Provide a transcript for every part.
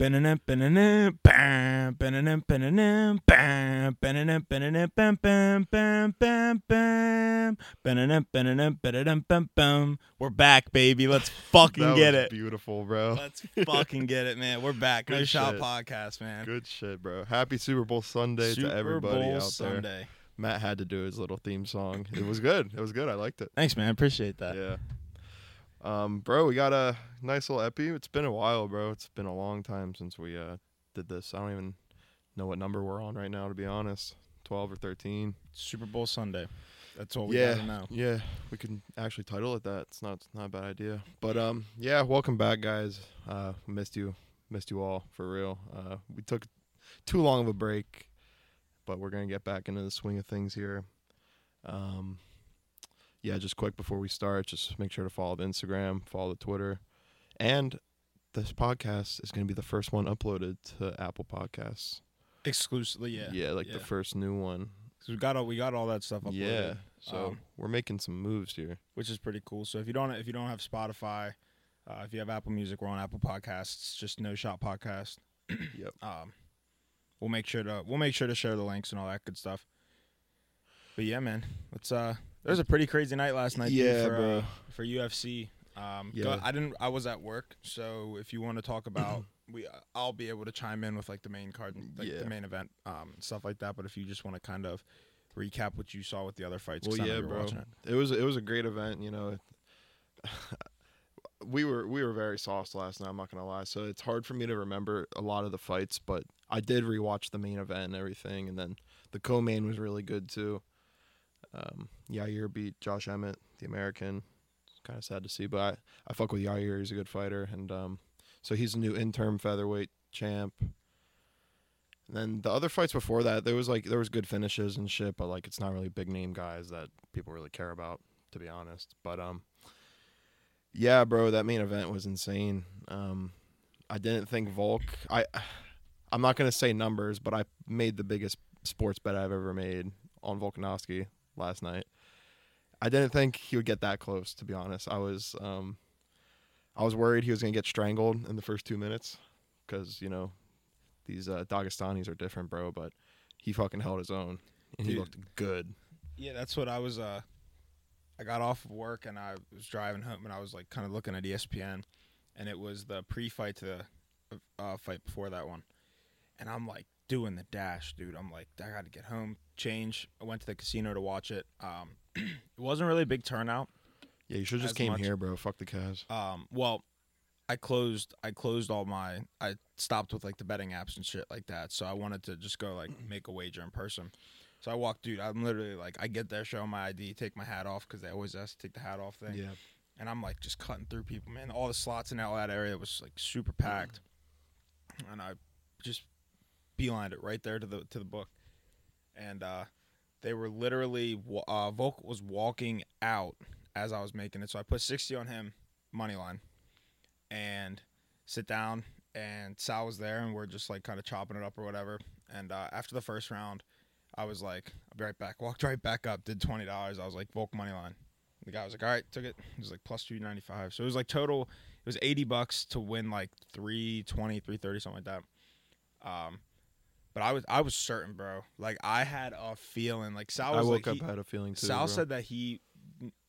We're back, baby. Let's fucking get it. Beautiful, bro. Let's fucking get it, man. We're back. No Good shot shit. podcast, man. Good shit, bro. Happy Super Bowl Sunday Super to everybody Bowl out there. Sunday. Matt had to do his little theme song. It was good. It was good. I liked it. Thanks, man. Appreciate that. Yeah. Um, bro, we got a nice little epi. It's been a while, bro. It's been a long time since we uh did this. I don't even know what number we're on right now, to be honest. Twelve or thirteen. Super Bowl Sunday. That's all we yeah, gotta know. yeah. We can actually title it that. It's not it's not a bad idea. But um, yeah. Welcome back, guys. Uh, missed you, missed you all for real. Uh, we took too long of a break, but we're gonna get back into the swing of things here. Um, yeah. Just quick before we start, just make sure to follow the Instagram, follow the Twitter, and this podcast is gonna be the first one uploaded to Apple Podcasts. Exclusively, yeah. Yeah, like yeah. the first new one. 'Cause we got all we got all that stuff uploaded. Yeah. So um, we're making some moves here. which is pretty cool. So if you don't if you don't have Spotify, uh, if you have Apple Music, we're on Apple Podcasts. Just No Shot Podcast. Yep. Um, we'll make sure to we'll make sure to share the links and all that good stuff. But yeah, man, let's. Uh, there was a pretty crazy night last night. dude, Yeah, for, bro. Uh, for UFC. Um, Yeah. go- I didn't. I was at work, so if you want to talk about, we, uh, I'll be able to chime in with like the main card, and, like Yeah. the main event, um, stuff like that. But if you just want to kind of recap what you saw with the other fights, Well, yeah, bro. it. It was it was a great event. You know, we were we were very sauced last night. I'm not gonna lie. So it's hard for me to remember a lot of the fights, but I did rewatch the main event and everything, and then the co-main was really good too. Um, Yair beat Josh Emmett, the American. It's kind of sad to see, but I, I fuck with Yair. He's a good fighter, and um, so he's a new interim featherweight champ. And then the other fights before that, there was like there was good finishes and shit, but like it's not really big name guys that people really care about, to be honest. But um, yeah, bro, that main event was insane. Um, I didn't think Volk. I, I'm not gonna say numbers, but I made the biggest sports bet I've ever made on Volkanovski last night. I didn't think he would get that close, to be honest. I was um, I was worried he was gonna get strangled in the first two minutes, because you know these uh, Dagestanis are different, bro. But he fucking held his own, and he looked good. Yeah, that's what I was. Uh, I got off of work and I was driving home and I was like kind of looking at ESPN, and it was the pre-fight to the uh, fight before that one, and I'm like doing the dash, dude. I'm like, I got to get home, change. I went to the casino to watch it. Um, it wasn't really a big turnout. Yeah, you should just came much- here, bro. Fuck the Cavs. Um, well, I closed. I closed all my. I stopped with like the betting apps and shit like that. So I wanted to just go like make a wager in person. So I walked, dude. I'm literally like, I get there, show my ID, take my hat off because they always ask to take the hat off thing. Yeah. And I'm like just cutting through people, man. All the slots in all that area was like super packed, and I just beelined it right there to the to the book, and uh, they were literally uh, Volk was walking out as I was making it, so I put sixty on him money line, and sit down, and Sal was there, and we're just like kind of chopping it up or whatever. And uh, after the first round, I was like, I'll be right back. Walked right back up, did twenty dollars. I was like, Volk money line. The guy was like, all right, took it. It was like plus two ninety five. So it was like total. It was eighty bucks to win like 320, 330, something like that. Um, but I was I was certain, bro. Like I had a feeling. Like Sal I woke like, up he- had a feeling too. Sal bro. said that he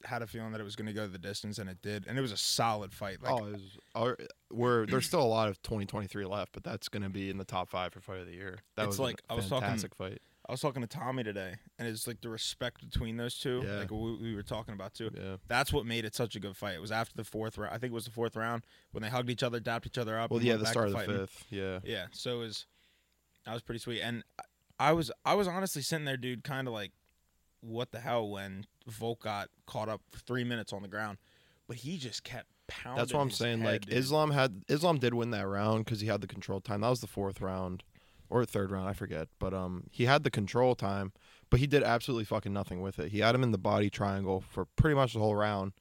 had a feeling that it was going to go the distance, and it did, and it was a solid fight. Like, oh, it was, our, we're there's still a lot of 2023 left, but that's gonna be in the top five for fight of the year. That It's was like- a I was talking- fight. I was talking to Tommy today, and it's like the respect between those two, Yeah. like we, we were talking about too. Yeah. That's what made it such a good fight. It was after the fourth round. I think it was the fourth round when they hugged each other, dapped each other up. Well, yeah, the start of the fifth. Yeah. Yeah, so it was that was pretty sweet, and I was I was honestly sitting there, dude, kind of like, what the hell when Volk got caught up for three minutes on the ground, but he just kept pounding. That's what I'm saying. head, like dude. Islam had Islam did win that round because he had the control time. That was the fourth round or third round, I forget. But um, he had the control time, but he did absolutely fucking nothing with it. He had him in the body triangle for pretty much the whole round.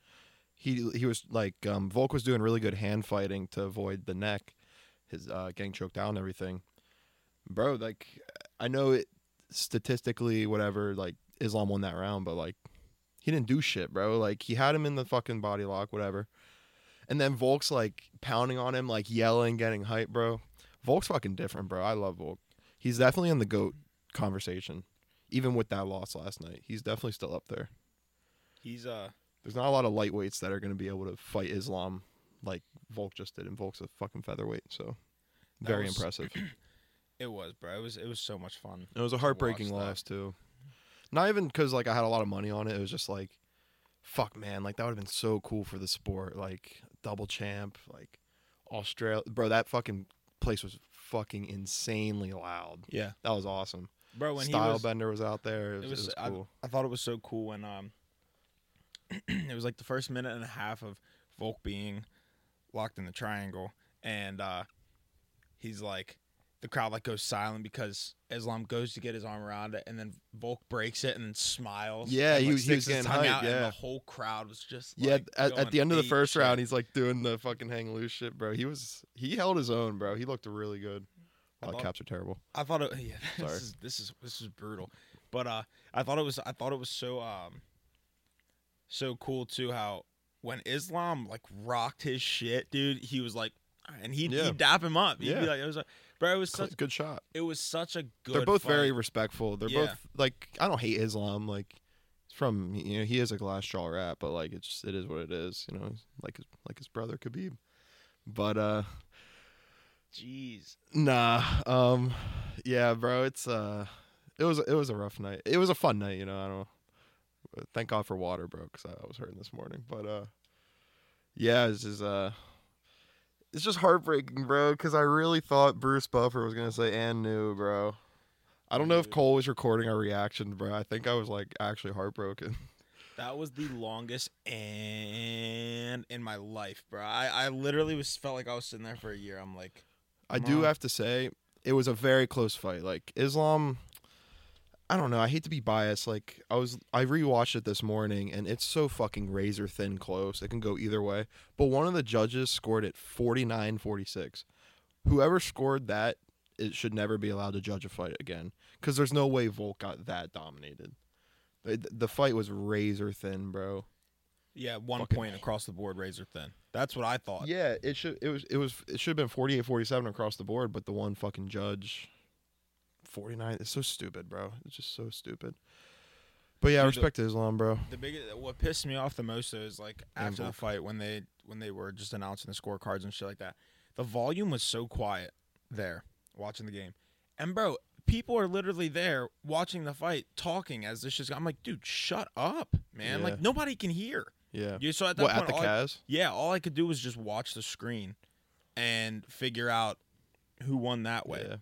He he was like um, Volk was doing really good hand fighting to avoid the neck, his uh, getting choked out and everything. Bro, like I know it statistically, whatever. Like Islam won that round, but like he didn't do shit, bro. Like he had him in the fucking body lock, whatever. And then Volk's like pounding on him, like yelling, getting hype, bro. Volk's fucking different, bro. I love Volk. He's definitely in the goat conversation, even with that loss last night. He's definitely still up there. He's uh There's not a lot of lightweights that are going to be able to fight Islam like Volk just did, and Volk's a fucking featherweight, so very was- impressive. it was, bro. It was it was so much fun. It was a heartbreaking watch that. loss too. Not even because like I had a lot of money on it. It was just like, fuck, man. Like that would have been so cool for the sport. Like double champ, like Australia, bro. That fucking place was fucking insanely loud. Yeah, That was awesome. bro. When he Style was, Bender was out there. It was, it was, it was I, cool. I thought it was so cool when um it was like the first minute and a half of Volk being locked in the triangle and uh he's like the crowd like goes silent because Islam goes to get his arm around it and then Volk breaks it and then smiles. Yeah, and, he like, was- he was getting hyped, out, and yeah. the whole crowd was just Yeah, like, at, at the end of the first shit. round, he's like doing the fucking hang loose shit, bro. He was he held his own, bro. He looked really good. Wow, thought- caps are terrible. I thought it. Yeah, Sorry. this is this is this is brutal, but uh, I thought it was. I thought it was so um, so cool too. How when Islam like rocked his shit, dude, he was like, and he'd, Yeah. he'd dap him up. He'd Yeah. be like, it was like, bro, it was such. good shot. It was such a good. They're both very respectful. They're Yeah. both like I don't hate Islam. Like it's from you know he is a glass jaw rat, but like it's just, it is what it is. You know, like his like his brother Khabib. But uh, Jeez. nah. Um, yeah, bro. It's uh, it was it was a rough night. It was a fun night. You know, I don't. Thank God for water, bro, because I, I was hurting this morning. But uh, yeah, it's just uh. It's just heartbreaking, bro, because I really thought Bruce Buffer was gonna say and new, bro. I don't know if Cole was recording our reaction, bro. I think I was like actually heartbroken. That was the longest and in my life, bro. I, I literally was felt like I was sitting there for a year. I'm like, I do on. have to say it was a very close fight. Like Islam, I don't know. I hate to be biased. Like I was, I rewatched it this morning, and it's so fucking razor thin close. It can go either way. But one of the judges scored it 49-46. Whoever scored that, it should never be allowed to judge a fight again because there's no way Volk got that dominated. The, the fight was razor thin, bro. yeah, one Fucking- point across the board, razor thin. That's what I thought. Yeah, it should it was it was it should have been 48-47 across the board, but the one fucking judge 49 it's so stupid, bro. It's just so stupid. But yeah, Dude, the- respect to Islam, bro. The biggest, what pissed me off the most though is like after the fight when they when they were just announcing the scorecards and shit like that. The volume was so quiet there watching the game, and bro, people are literally there watching the fight, talking as this just. I'm like, dude, shut up, man! Yeah. Like nobody can hear. Yeah. You so at that What point, at the all I- Cas? yeah, all I could do was just watch the screen and figure out who won that way. Yeah.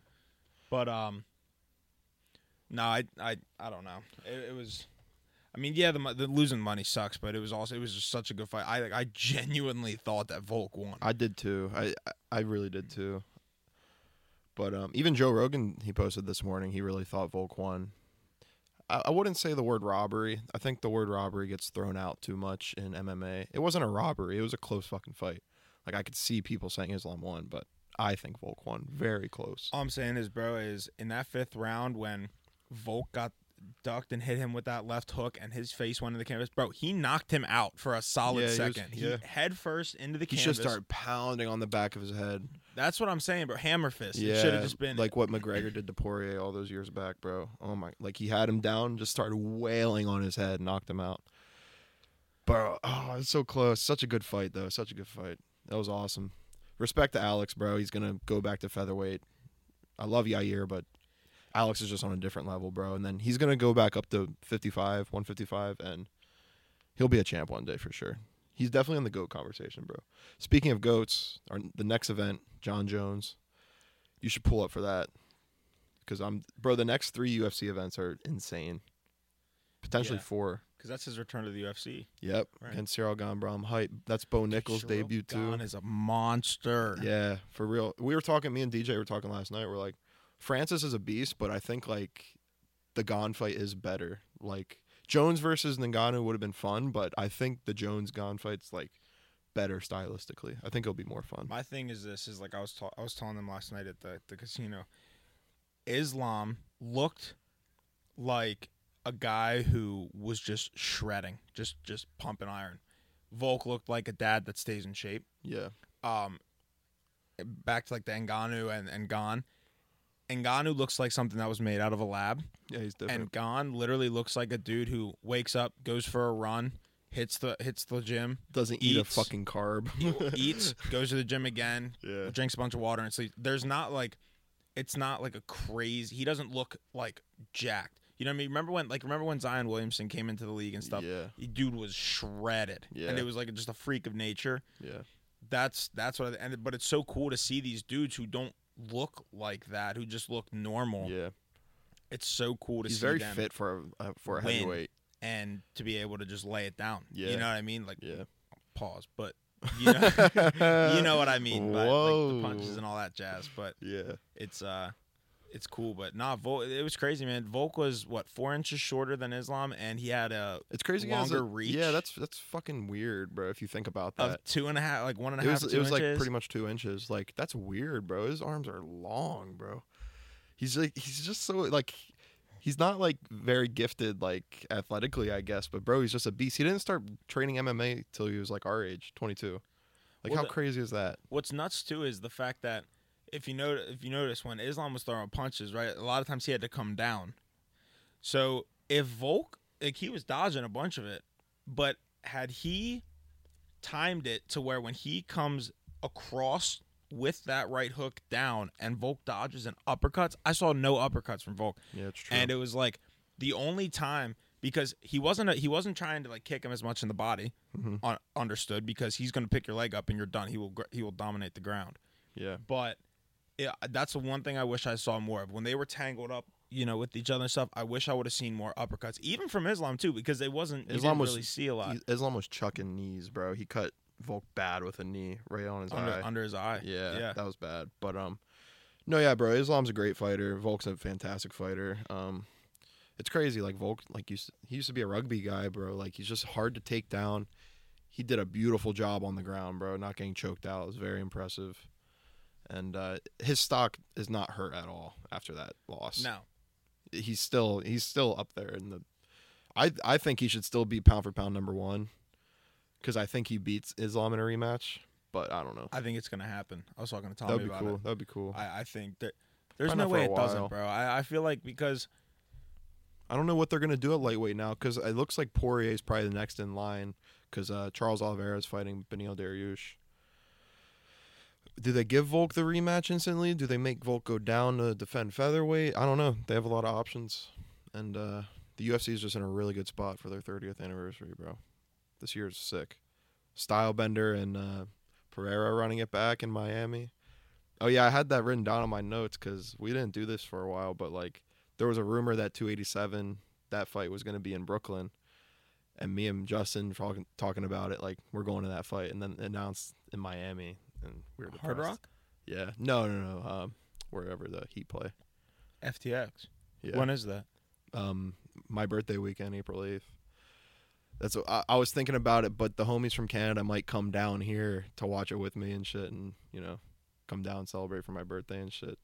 But um, no, I I I don't know. It, it was, I mean, yeah, the the losing money sucks, but it was also it was just such a good fight. I like I genuinely thought that Volk won. I did too. I I- really did too. But um even Joe Rogan he posted this morning, he really thought Volk won. I, I wouldn't say the word robbery. I think the word robbery gets thrown out too much in MMA. It wasn't a robbery, it was a close fucking fight. Like I could see people saying Islam won, but I think Volk won. Very close. All I'm saying is, bro, is in that fifth round when Volk got ducked and hit him with that left hook and his face went into the canvas, bro, he knocked him out for a solid Yeah, he was- second. He yeah. head first into the He canvas. should start pounding on the back of his head. That's what I'm saying, bro. Hammer fist. Yeah, it should have just been like what McGregor did to Poirier all those years back, bro. Oh my, like he had him down, just started wailing on his head, knocked him out. Bro, oh, it's so close. Such a good fight, though. Such a good fight. That was awesome. Respect to Alex, bro. He's gonna go back to featherweight. I love Yair, but Alex is just on a different level, bro. And then he's gonna go back up to 55, 155, and he'll be a champ one day for sure. He's definitely in the goat conversation, bro. Speaking of goats, our the next event, Jon Jones. You should pull up for that because I'm, bro. The next three UFC events are insane. Potentially Yeah. four. because that's his return to the UFC. Yep, Right. against Cyril Gambro. I'm hype. That's Bo Nickal's debut too. Gane is a monster. Yeah, for real. We were talking. Me and DJ were talking last night. We're like, Francis is a beast, but I think like the Gane fight is better. Like Jones versus Ngannou would have been fun, but I think the Jones Gane fight's like better stylistically. I think it'll be more fun. My thing is this: is like I was ta- I was telling them last night at the the casino. Islam looked like a guy who was just shredding, just just pumping iron. Volk looked like a dad that stays in shape. Yeah, Um, back to like the Ngannou and and Gane. Ngannou looks like something that was made out of a lab, Yeah, he's different. and Gane literally looks like a dude who wakes up, goes for a run, hits the hits the gym, Doesn't eat a fucking carb. eats, goes to the gym again, yeah. drinks a bunch of water, and sleeps. There's not like, it's not like a crazy. He doesn't look like jacked. You know what I mean? Remember when like remember when Zion Williamson came into the league and stuff? Yeah. Dude was shredded, Yeah. and it was like just a freak of nature. Yeah. That's that's what. I, and but it's so cool to see these dudes who don't look like that, who just look normal. Yeah. It's so cool to He's see very them fit for a uh, for a heavyweight. and to be able to just lay it down. Yeah. You know what I mean? Like Yeah. pause, but you know, you know what I mean by like, Whoa. the punches and all that jazz. But Yeah. it's uh it's cool but nah Volk, it was crazy man volk was what four inches shorter than islam and he had a It's crazy. Longer a- reach. Yeah, that's that's fucking weird, bro. If you think about that, of two and a half like one and a it half was two it was like pretty much two inches. Like that's weird, bro. His arms are long, bro. He's like he's just so like he's not like very gifted like athletically, I guess. But bro, he's just a beast. He didn't start training MMA till he was like our age, twenty two. Like Well, how the- crazy is that? what's nuts too is the fact that if you know if you notice when islam was throwing punches right a lot of times he had to come down. So if volk like he was dodging a bunch of it but had he timed it to where when he comes across with that right hook down and volk dodges and uppercuts i saw no uppercuts from volk. Yeah, it's true. and it was like the only time because he wasn't a, he wasn't trying to like kick him as much in the body Mhm. un- understood because he's going to pick your leg up and you're done. He will gr- he will dominate the ground. Yeah, but yeah, that's the one thing I wish I saw more of when they were tangled up, you know, with each other and stuff. I wish I would have seen more uppercuts, even from Islam too, because it wasn't. Islam didn't was- really see a lot Islam was chucking knees, bro. He cut Volk bad with a knee right on his under eye. under his eye. Yeah, yeah. that was bad. But um, no, yeah, bro. Islam's a great fighter. Volk's a fantastic fighter. Um, it's crazy. Like Volk, like used he used to be a rugby guy, bro. Like he's just hard to take down. He did a beautiful job on the ground, bro. Not getting choked out. It was very impressive. And uh, his stock is not hurt at all after that loss. No, He's still he's still up there in the. I I think he should still be pound for pound number one, because I think he beats Islam in a rematch. But I don't know. I think it's gonna happen. I was talking to Tommy That'd be about cool. it. That would be cool. I, I think that there's Probably no way it while. doesn't, bro. I, I feel like because I don't know what they're gonna do at lightweight now because it looks like Poirier is probably the next in line because uh, Charles Oliveira is fighting Beneil Dariush. Do they give Volk the rematch instantly? Do they make Volk go down to defend featherweight? I don't know. They have a lot of options, and uh, the UFC is just in a really good spot for their 30th anniversary, bro. This year is sick. Stylebender and uh, Pereira running it back in Miami. Oh yeah, I had that written down on my notes because we didn't do this for a while, but like there was a rumor that 287 that fight was going to be in Brooklyn, and me and Justin talking talking about it like we're going to that fight, and then announced in Miami, and we were Hard depressed. Rock, Yeah, no, no, no, um, wherever the Heat play. FTX. Yeah, When is that? um, my birthday weekend, April 8th. That's what, I, I was thinking about it, but the homies from Canada might come down here to watch it with me and shit, and you know, come down and celebrate for my birthday and shit.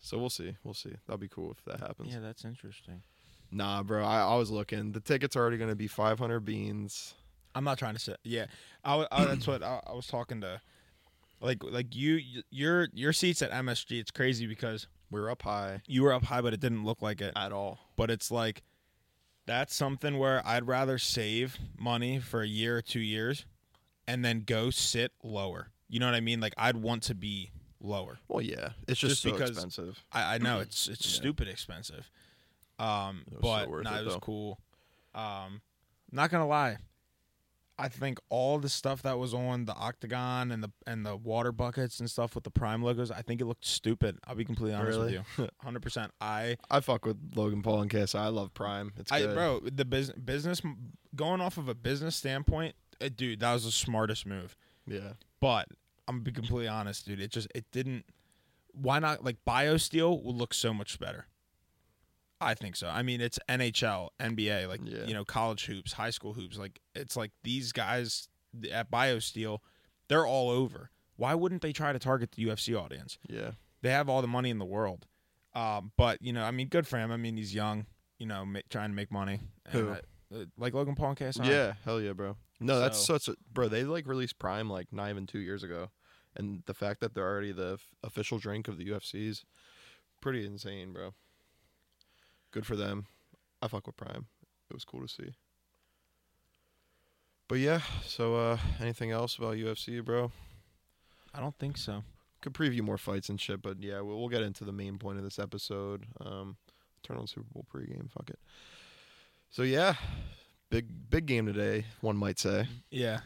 So we'll see, we'll see. That'll be cool if that happens. Yeah, that's interesting. Nah, bro. I, I was looking. The tickets are already going to be 500 beans. I'm not trying to say. Yeah, I, I that's what I, I was talking to. Like like you your your seats at MSG. It's crazy because We're up high you were up high, but it didn't look like it. at all. But it's like that's something where I'd rather save money for a year or two years, and then go sit lower. You know what I mean? Like I'd want to be lower. Well, yeah. It's just, Just so because- expensive. I, I know it's it's Yeah. stupid expensive. Um, It so but worth no, it, it was cool. Um, not gonna lie, I think all the stuff that was on the octagon and the and the water buckets and stuff with the prime logos, I think it looked stupid. I'll be completely honest Really? with you, hundred percent. I, I fuck with Logan Paul and KSI. I love Prime. It's I, good. bro, the business business going off of a business standpoint, uh, dude, that was the smartest move. Yeah. But I'm gonna be completely honest, dude. It just it didn't. Why not? Like BioSteel would look so much better. I think so. I mean, it's NHL, NBA, like Yeah. you know, college hoops, high school hoops. Like it's like these guys at BioSteel, they're all over. Why wouldn't they try to target the UFC audience? Yeah. They have all the money in the world. Um, but you know, I mean, good for him. I mean, he's young. You know, ma- trying to make money. Who? I- uh, like Logan Paul and KSI. Yeah. Hell yeah, bro. No, that's So- such a bro. They like released Prime like not even two years ago, and the fact that they're already the f- official drink of the UFC's pretty insane, bro. Good for them. I fuck with Prime. It was cool to see. But yeah, so uh anything else about UFC, bro? I don't think so. Could preview more fights and shit, but yeah, we'll, we'll get into the main point of this episode. Um, turn on Super Bowl pregame. Fuck it. So yeah, big big game today. One might say. Yeah,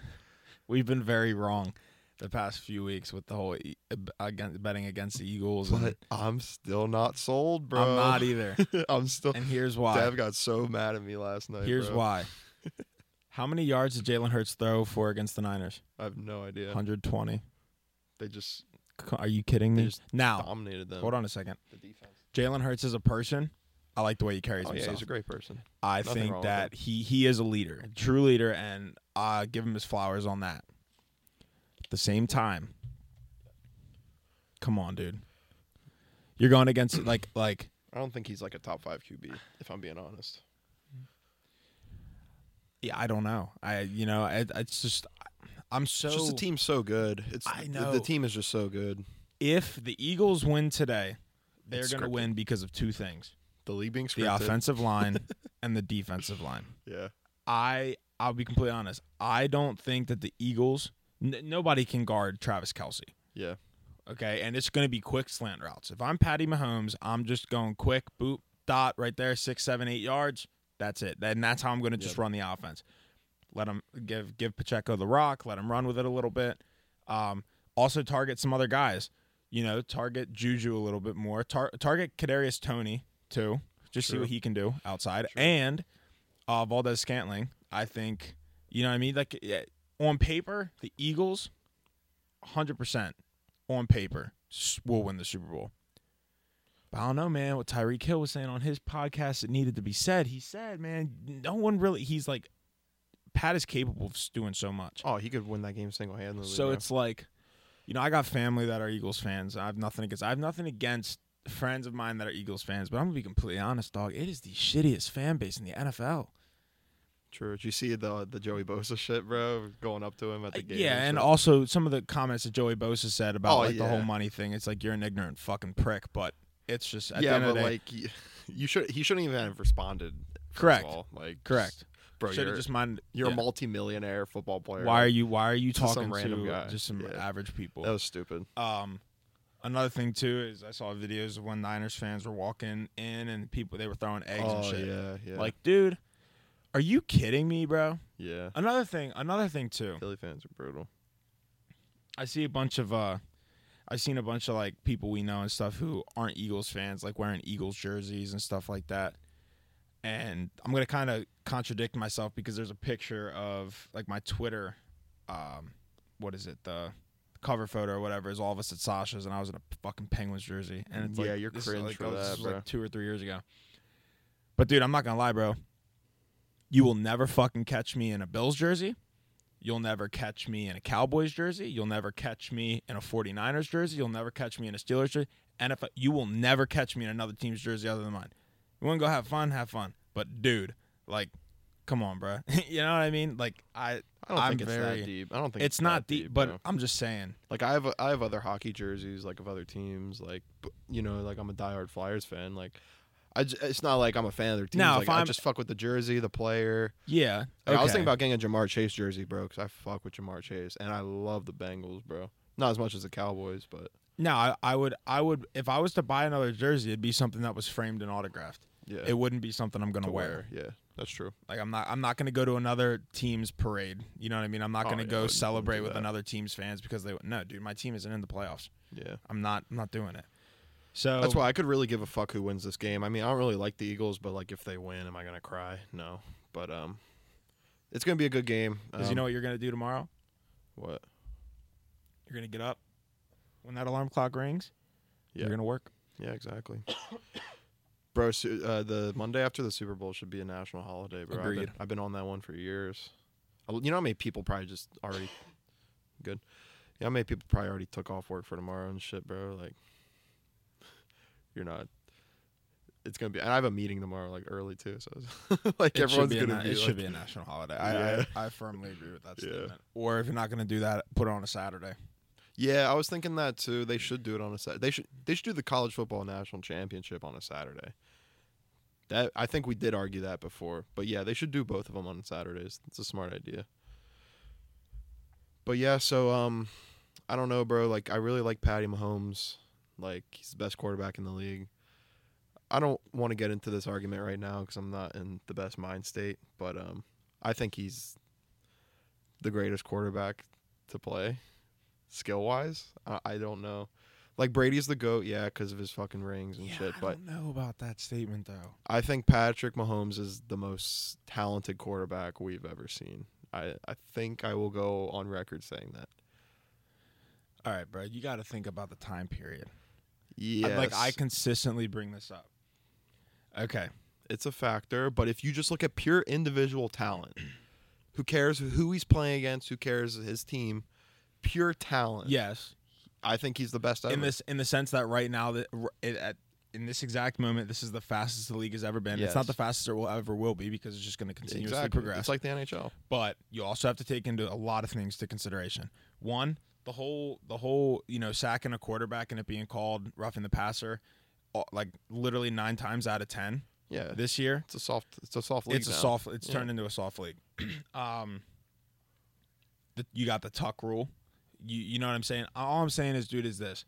we've been very wrong the past few weeks with the whole e- against, betting against the Eagles. But I'm still not sold, bro. I'm not either. I'm still. And here's why. Dev got so mad at me last night. Here's bro. why. How many yards did Jalen Hurts throw for against the Niners? I have no idea. 120. They just Are you kidding me? Now, dominated them. hold on a second. The defense. Jalen Hurts is a person, I like the way he carries Oh yeah, himself. he's a great person. I nothing think that he he is a leader, a true leader, and I give him his flowers on that. The same time, come on, dude. You're going against like like I don't think he's like a top five QB. If I'm being honest. yeah, I don't know. I you know I, it's just I'm so It's just the team's so good. It's I know. the team is just so good. if the Eagles win today, they're going to win because of two things: The league being the offensive line and the defensive line. Yeah. I I'll be completely honest. I don't think that the Eagles n- nobody can guard Travis Kelce. Yeah. Okay, and it's going to be quick slant routes. If I'm Patty Mahomes, I'm just going quick, boop, dot, right there, six, seven, eight yards. That's it. And that's how I'm going to just Yep. run the offense. Let him give give Pacheco the rock. Let him run with it a little bit. Um, also target some other guys. You know, target Juju a little bit more. Tar- target Kadarius Toney too. Just see what he can do outside. True. And uh, Valdes-Scantling. I think you know what I mean. Like yeah, on paper, the Eagles, hundred percent on paper will win the Super Bowl. But I don't know, man. What Tyreek Hill was saying on his podcast, it needed to be said. He said, man, no one really. He's like, Pat is capable of doing so much. Oh, he could win that game single handedly. So it's like, you know, I got family that are Eagles fans. I have nothing against. I have nothing against friends of mine that are Eagles fans. But I'm gonna be completely honest, dog. It is the shittiest fan base in the NFL. True. Did you see the the Joey Bosa shit, bro? Going up to him at the game. yeah, and also some of the comments that Joey Bosa said about Oh, like the whole money thing. It's like you're an ignorant fucking prick. But it's just at the yeah, end but of the day, like you, should he shouldn't even have responded. Correct. Like correct. bro. Should You're, have just mind. you're yeah. a multi-millionaire football player. Why are you Why are you To some talking random to guy. just some Yeah. average people? That was stupid. Um, another thing too is I saw videos of when Niners fans were walking in and people they were throwing eggs and oh shit. yeah, yeah. Like, dude, are you kidding me, bro? yeah. Another thing, another thing too. Philly fans are brutal. I see a bunch of uh I've seen a bunch of like people we know and stuff who aren't Eagles fans, like wearing Eagles jerseys and stuff like that. And I'm gonna kind of contradict myself because there's a picture of like my Twitter, um, what is it, the cover photo or whatever is all of us at Sasha's, and I was in a fucking Penguins jersey, and it's Yeah, like, you're cringe like, for oh, that, bro. like two or three years ago. But dude, I'm not gonna lie, bro. You will never fucking catch me in a Bills jersey. You'll never catch me in a Cowboys jersey. You'll never catch me in a 49ers jersey. You'll never catch me in a Steelers jersey. And if you will never catch me in another team's jersey other than mine. You want to go have fun? Have fun. But dude, like, come on, bro. you know what I mean? Like, I, I don't I'm think it's very- that deep. I don't think it's not that deep, but bro. I'm just saying. like I have I have other hockey jerseys like of other teams like you know like I'm a diehard Flyers fan like I j- it's not like I'm a fan of their team. Like if I I'm- just fuck with the jersey the player Yeah. Like, I was thinking about getting a Ja'Marr Chase jersey bro because I fuck with Ja'Marr Chase and I love the Bengals bro not as much as the Cowboys but No, I, I would, I would, if I was to buy another jersey, it'd be something that was framed and autographed. yeah It wouldn't be something I'm gonna to wear. yeah that's true Like I'm not I'm not gonna go to another team's parade. You know what I mean? I'm not Oh, gonna yeah, I go wouldn't- celebrate with that. another team's fans because they no, dude, my team isn't in the playoffs. yeah I'm not I'm not doing it. So that's why I could really give a fuck who wins this game I mean I don't really like the Eagles but like if they win am I gonna cry no but um it's gonna be a good game because you Um, know what you're gonna do tomorrow? what You're gonna get up when that alarm clock rings. Yeah. You're gonna work. Yeah, exactly. bro, su- uh, the Monday after the Super Bowl should be a national holiday, bro. I've been, Agreed. I've been on that one for years. You know how many people probably just already good. Yeah, how many people probably already took off work for tomorrow and shit, bro. Like, you're not. It's gonna be. And I have a meeting tomorrow, like early too. So, like It everyone's gonna na- be. It like, should be a national holiday. Yeah. I, I I firmly agree with that Yeah. Or if you're not gonna do that, put it on a Saturday. Yeah, I was thinking that too. They should do it on a Saturday. They should they should do the college football national championship on a Saturday. That I think we did argue that before, but yeah, they should do both of them on Saturdays. It's a smart idea. But yeah, so um, I don't know, bro. Like I really like Patty Mahomes. Like he's the best quarterback in the league. I don't want to get into this argument right now because I'm not in the best mind state, but um, I think he's the greatest quarterback to play, skill wise. I, I don't know. Like Brady's the goat, yeah, because of his fucking rings and yeah, shit. I But don't know about that statement though. I think Patrick Mahomes is the most talented quarterback we've ever seen. I, I think I will go on record saying that. All right, bro. You got to think about the time period. Yeah, Like I consistently bring this up. Okay. it's a factor, but if you just look at pure individual talent, who cares who he's playing against? Who cares his team? Pure talent. Yes. I think he's the best ever. In this, in the sense that right now that it, at in this exact moment, this is the fastest the league has ever been. It's not the fastest it will ever will be because it's just going to continuously exactly. progress. It's like the NHL. but you also have to take into a lot of things to consideration. One, the whole the whole you know sacking a quarterback and it being called roughing the passer, uh, like literally nine times out of ten Yeah, this year. it's a soft. It's a soft league. It's a soft. It's Yeah. turned into a soft league. um, the, you got the tuck rule. You you know what I'm saying? All I'm saying is, dude, is this: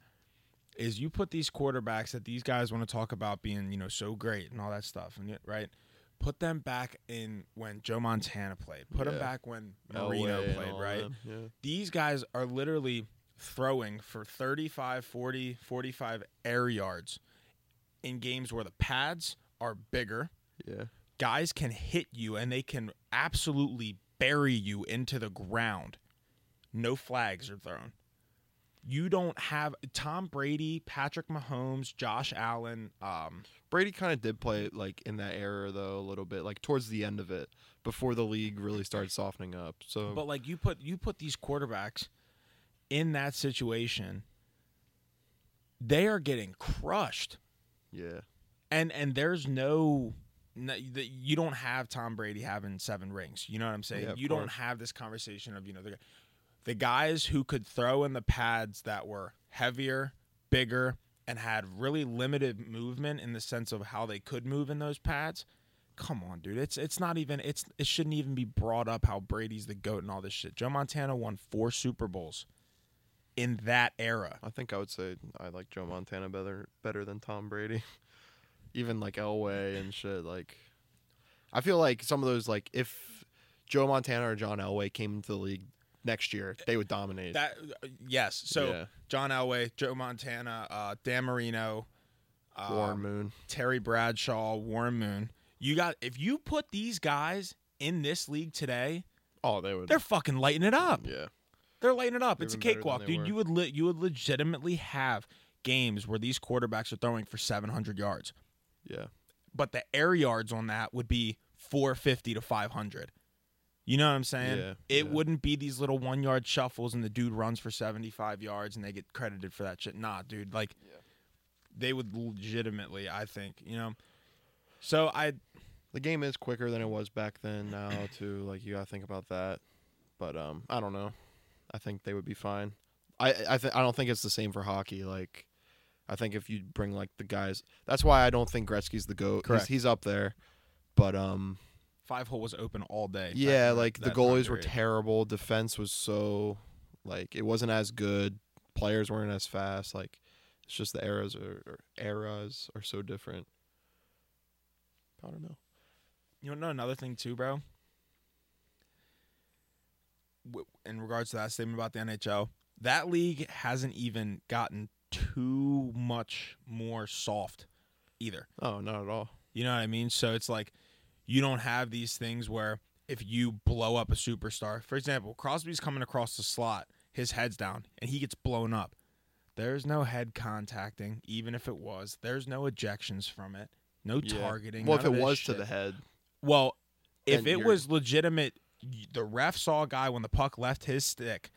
is you put these quarterbacks that these guys want to talk about being you know so great and all that stuff, and right? Put them back in when Joe Montana played. Put them back when Marino and played, right? Yeah. These guys are literally throwing for 35, 40, 45 air yards in games where the pads are bigger Yeah. guys can hit you and they can absolutely bury you into the ground. No flags are thrown. You don't have Tom Brady, Patrick Mahomes, Josh Allen. Um, Brady kind of did play like in that era though a little bit, like towards the end of it, before the league really started softening up. So but like you put you put these quarterbacks in that situation, they are getting crushed. yeah, and and there's no, no the, you don't have Tom Brady having seven rings. You know what I'm saying? Yeah, you don't have this conversation of you know the guys who could throw in the pads that were heavier, bigger, and had really limited movement in the sense of how they could move in those pads. Come on, dude. It's it's not even it's it shouldn't even be brought up how Brady's the goat and all this shit. Joe Montana won four Super Bowls in that era. I think I would say I like Joe Montana better better than Tom Brady. Even like Elway and shit. Like, I feel like some of those like if Joe Montana or John Elway came into the league next year, they would dominate. That yes. So Yeah. John Elway, Joe Montana, uh, Dan Marino, uh, Warren Moon. Terry Bradshaw, Warren Moon. You got if you put these guys in this league today, Oh, they would. they're fucking lighting it up. yeah. They're lighting it up. They're it's a even better than cakewalk, dude. were. You would le- you would legitimately have games where these quarterbacks are throwing for 700 yards, Yeah. but the air yards on that would be 450 to 500. You know what I'm saying? Yeah, it yeah. wouldn't be these little one yard shuffles and the dude runs for 75 yards and they get credited for that shit. Nah, dude. Like, they would legitimately, I think, you know. So I, The game is quicker than it was back then now too. Like you gotta think about that. But um I don't know. I think they would be fine. I I th- I don't think it's the same for hockey. Like I think if you bring like the guys that's why I don't think Gretzky's the GOAT. He's- Correct. He's, up there. But um five hole was open all day. yeah, like the goalies were terrible. Defense was so like it wasn't as good. Players weren't as fast. Like it's just the eras are or eras are so different. I don't. You know another thing too, bro. In regards to that statement about the NHL, that league hasn't even gotten too much more soft either. Oh, not at all. You know what I mean? So it's like you don't have these things where if you blow up a superstar, for example, Crosby's coming across the slot, his head's down, and he gets blown up. There's no head contacting, even if it was. There's no ejections from it. No Yeah. targeting. Well, if it was shit. to the head, Well, if it you're- was legitimate, the ref saw a guy when the puck left his stick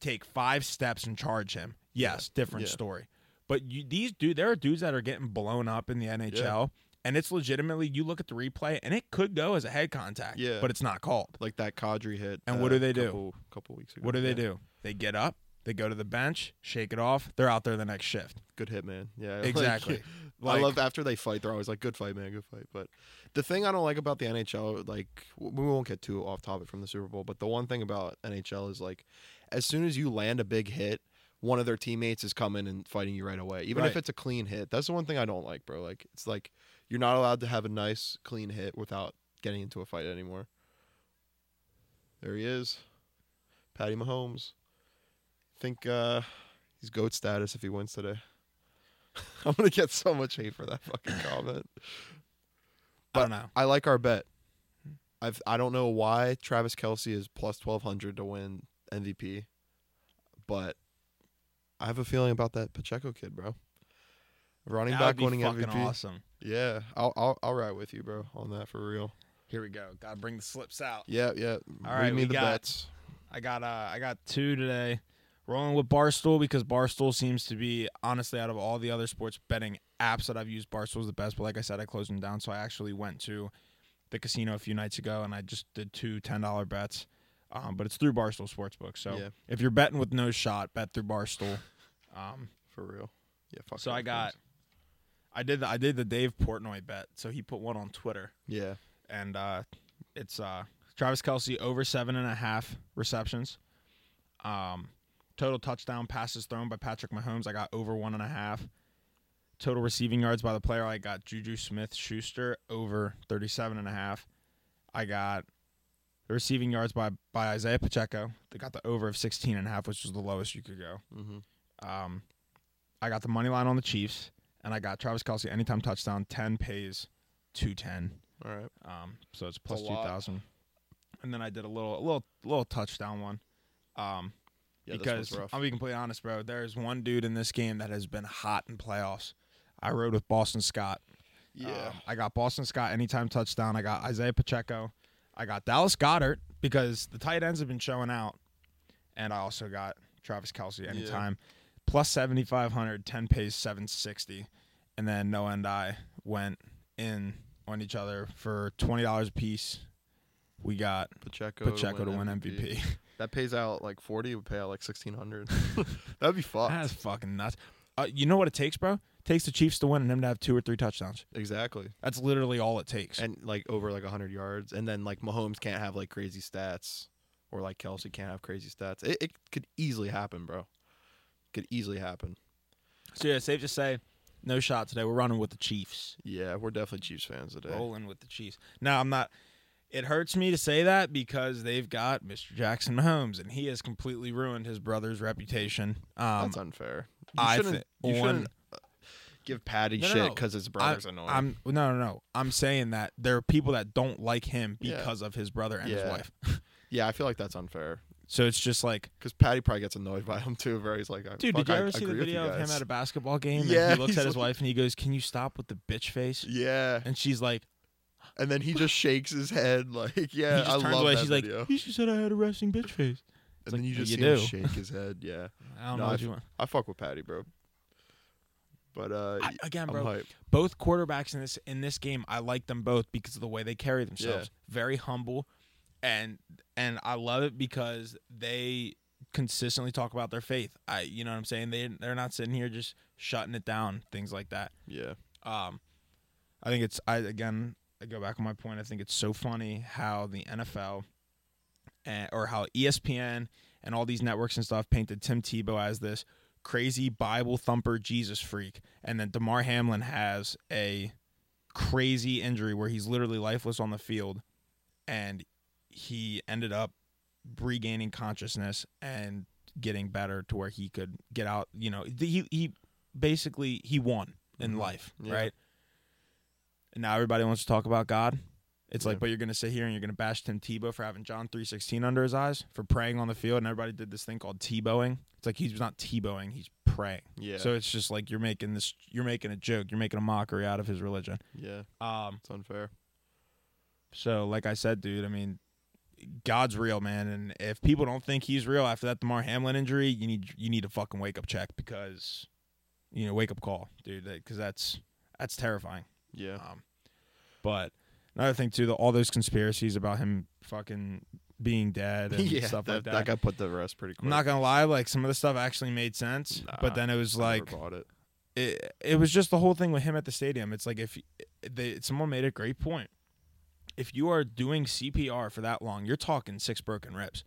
take five steps and charge him. Yes, different yeah. story. But you, these dude, there are dudes that are getting blown up in the NHL, and it's legitimately. You look at the replay, and it could go as a head contact. Yeah. but it's not called. like that Kadri hit. And uh, what do they do? couple, Couple weeks ago. What do they Yeah. do? They get up, They go to the bench, shake it off. They're out there the next shift. Good hit, man. Yeah, like, Exactly. I love after they fight. They're always like, "Good fight, man. Good fight." But the thing I don't like about the NHL, like, we won't get too off topic from the Super Bowl, but the one thing about NHL is like, as soon as you land a big hit, one of their teammates is coming and fighting you right away, even if it's a clean hit. That's the one thing I don't like, bro. Like, it's like you're not allowed to have a nice clean hit without getting into a fight anymore. There he is, Patty Mahomes. I think uh, he's goat status if he wins today. I'm gonna get so much hate for that fucking comment. I don't know. I like our bet. I've I don't know why Travis Kelce is plus twelve hundred to win MVP, but I have a feeling about that Pacheco kid, bro. Running That back winning MVP. awesome. Yeah, I'll I'll I'll ride with you, bro, on that for real. Here we go. Gotta bring the slips out. Yeah, yeah. All Read me we the got- bets. I got uh I got two today. Rolling with Barstool because Barstool seems to be honestly out of all the other sports betting apps that I've used, Barstool's the best. But like I said, I closed them down, so I actually went to the casino a few nights ago and I just did two ten dollar bets. Um, but it's through Barstool Sportsbook. So Yeah. if you're betting with no shot, bet through Barstool. Um, For real. Yeah, fuck so I got please. I did the, I did the Dave Portnoy bet. So he put one on Twitter Yeah. and uh, it's uh, Travis Kelce over seven and a half receptions. Um, total touchdown passes thrown by Patrick Mahomes. I got over one and a half. Total receiving yards by the player. I got Juju Smith Schuster over 37 and a half. I got the receiving yards by by Isaiah Pacheco. They got the over of 16 and a half, which was the lowest you could go. Mm-hmm. Um, I got the money line on the Chiefs, and I got Travis Kelce anytime touchdown. 10 pays 210. All right. Um, so it's plus a two lot. thousand. And then I did a little, a little, little touchdown one. Um, Yeah, this because was. I'll be completely honest, bro. There's one dude in this game that has been hot in playoffs. I rode with Boston Scott. yeah. Um, I got Boston Scott anytime touchdown. I got Isaiah Pacheco. I got Dallas Goedert because the tight ends have been showing out, and I also got Travis Kelce anytime. Plus 7,500, 10 pays 760. And then Noah and I went in on each other for $20 a piece. We got Pacheco, Pacheco to win MVP. That pays out like forty. Would pay out like sixteen hundred. That'd be fucked. That's fucking nuts. Uh, you know what it takes, bro? It takes the Chiefs to win and them to have two or three touchdowns. exactly. That's literally all it takes. And like over like hundred yards, and then like Mahomes can't have like crazy stats, or like Kelce can't have crazy stats. It, it could easily happen, bro. Could easily happen. so yeah, safe to say, no shot today. We're running with the Chiefs. Yeah, we're definitely Chiefs fans today. rolling with the Chiefs. Now I'm not. It hurts me to say that because they've got Mr. Jackson Mahomes, and he has completely ruined his brother's reputation. Um, That's unfair. You I shouldn't. thi- you on- shouldn't uh, give Patty No, no, shit no. because his I, brother's annoying. I'm no, no, no. I'm saying that there are people that don't like him Yeah. because of his brother and his wife. yeah, I feel like that's unfair So it's just like, because Patty probably gets annoyed by him too. Where he's like, dude, fuck, did you I ever see the agree with video of him at a basketball game? Yeah, and he looks at his like- wife and he goes, "Can you stop with the bitch face?" Yeah, And she's like, and then he just shakes his head like, yeah, he just I turns love away. that She's video. like, "You just said I had a resting bitch face." and like, then you just you see him shake his head. Yeah, I don't No, know I what you want. I fuck with Patty, bro. But uh, I, again, I'm bro, hyped. both quarterbacks in this in this game, I like them both because of the way they carry themselves. Very humble, and and I love it because they consistently talk about their faith. I, you know what I'm saying? They they're not sitting here just shutting it down, things like that. Yeah, Um, I think it's I again I go back on my point. I think it's so funny how the NFL and, or how ESPN and all these networks and stuff painted Tim Tebow as this crazy Bible thumper Jesus freak, and then Damar Hamlin has a crazy injury where he's literally lifeless on the field, and he ended up regaining consciousness and getting better to where he could get out. You know, he he basically he won in Mhm. life, Yeah. right? And now everybody wants to talk about God. It's Yeah. like, but you're gonna sit here and you're gonna bash Tim Tebow for having John three sixteen under his eyes for praying on the field, and everybody did this thing called Tebowing. It's like he's not Tebowing, he's praying. yeah, So it's just like you're making this, you're making a joke, you're making a mockery out of his religion. yeah. Um, It's unfair. so like I said, dude, I mean, God's real, man, and if people don't think he's real after that Damar Hamlin injury, you need you need a fucking wake up check because, you know, wake up call, dude, because that's that's terrifying. Yeah, Um, but another thing too, the, all those conspiracies about him fucking being dead and yeah, stuff that, like that. that got put to rest pretty quick. I'm not gonna lie, like some of the stuff actually made sense, Nah, but then it was like it. it, it was just the whole thing with him at the stadium. It's like if they, someone made a great point. If you are doing CPR for that long, you're talking six broken ribs.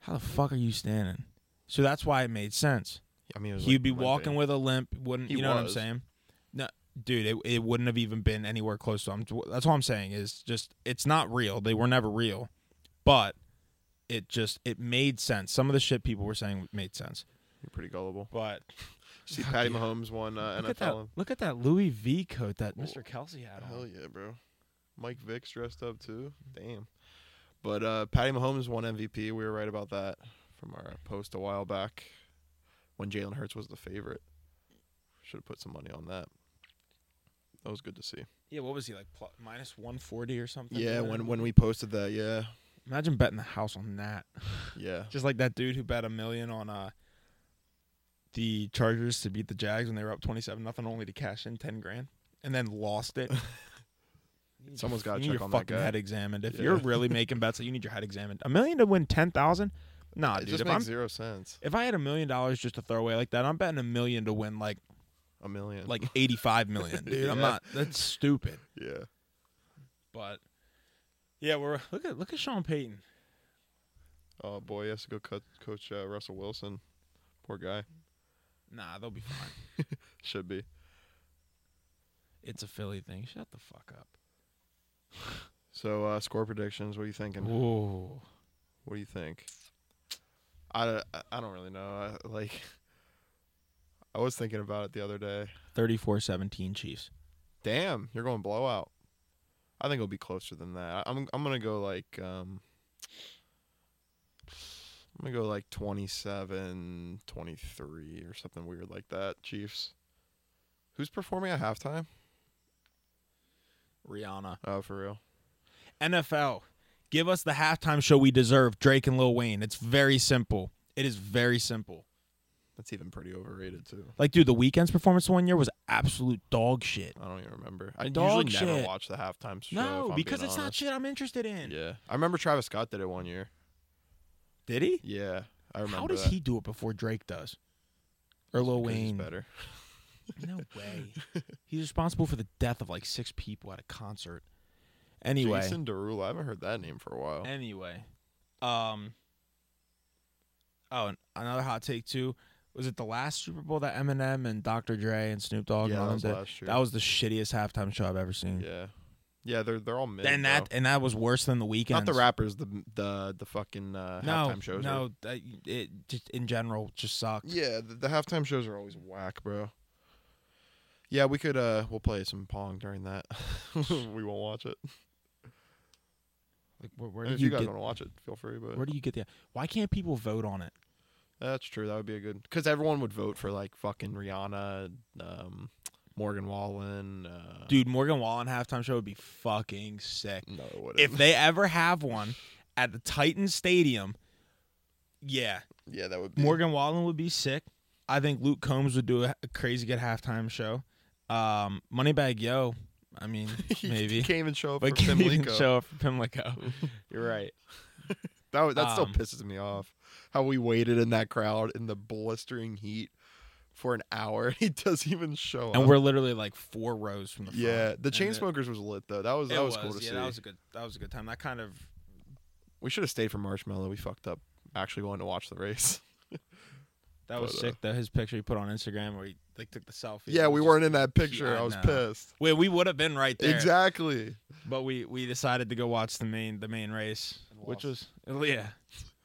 How the fuck are you standing? So that's why it made sense. I mean, it was He'd like be limping. walking with a limp. Wouldn't He you know what I'm saying? No, dude, it, it wouldn't have even been anywhere close to him. That's all I'm saying is just it's not real. They were never real, but it just it made sense. Some of the shit people were saying made sense, You're pretty gullible. but See, Patty yeah. Mahomes won uh, look NFL. at that! Look at that Louis V coat that Mr. Kelce had On. Hell yeah, bro. Mike Vick's dressed up too. Damn. But uh, Patty Mahomes won MVP. We were right about that from our post a while back when Jalen Hurts was the favorite. Should have put some money on that. That was good to see. Yeah, what was he like? Plus, minus one forty or something? Yeah, when when we posted that, yeah, imagine betting the house on that. yeah. Just like that dude who bet a million on uh the Chargers to beat the Jags when they were up twenty seven nothing, only to cash in ten grand and then lost it. You need Someone's your- gotta you check your on that fucking guy. head examined. If Yeah. you're really making bets, you need your head examined. A million to win ten thousand? Nah, it dude. just If makes I'm zero sense. if I had a million dollars just to throw away like that, I'm betting a million to win like A million. like eighty five million, dude. I'm Yeah. not. That's stupid. yeah. But yeah, we're look at look at Sean Payton. Oh boy, he has to go cut coach uh, Russell Wilson. Poor guy. Nah, they'll be fine. Should be. It's a Philly thing. Shut the fuck up. So uh, score predictions. What are you thinking? Ooh. What do you think? I, I don't really know. I, like, I was thinking about it the other day. 34-17 Chiefs. Damn, you're going blowout. I think it'll be closer than that. I'm I'm gonna go like um. I'm gonna go like 27, 23 or something weird like that. Chiefs. Who's performing at halftime? Rihanna. Oh, for real. NFL. Give us the halftime show we deserve, Drake and Lil Wayne. It's very simple. It is very simple. That's even pretty overrated too. Like, dude, the Weeknd's performance one year was absolute dog shit. I don't even remember. I Dog usually never shit. watch the halftime show. No, because it's not shit I'm interested in. Yeah, I remember Travis Scott did it one year. Did he? Yeah, I remember. How does that. he do it before Drake does? Or Lil Because he's Wayne? better. No way. He's responsible for the death of like six people at a concert. Anyway. Jason Derulo. I haven't heard that name for a while. Anyway, um, oh, and another hot take too. Was it the last Super Bowl that Eminem and Dr. Dre and Snoop Dogg yeah, and all that was did? last year. That was the shittiest halftime show I've ever seen. yeah, yeah. They're they're all mid. and that bro. and that was worse than the Weeknd. not the rappers. The the the fucking uh, No, halftime shows. no, that, it just in general just sucked. yeah, the, the halftime shows are always whack, bro. Yeah, we could. uh We'll play some pong during that. we won't watch it. Like, where, where do if you, guys get? want to watch it, feel free. But Where do you get the? Why can't people vote on it? That's true. That would be a good because everyone would vote for like fucking Rihanna, um, Morgan Wallen. Uh, Dude, Morgan Wallen halftime show would be fucking sick. no, it wouldn't. If they ever have one at the Titan Stadium, yeah, yeah, that would be Morgan Wallen would be sick. I think Luke Combs would do a, a crazy good halftime show. Um, Moneybagg Yo, I mean, maybe. he can't even show up but for can even Pimlico. show up for Pimlico. You're right. That would- that still Um, pisses me off. How we waited in that crowd in the blistering heat for an hour. He doesn't even show up. And we're literally like four rows from the front. yeah, the And it- Chainsmokers was lit though. That was that was, cool to yeah, see. that was a good. That was a good time. That kind of. we should have stayed for Marshmello. We fucked up. Actually, going to watch the race. That was But, uh, sick. Though his picture he put on Instagram where he like took the selfie. yeah, we weren't just- in that picture. Yeah, I was no. pissed. Wait, we would have been right there. Exactly. But we we decided to go watch the main the main race, which was yeah,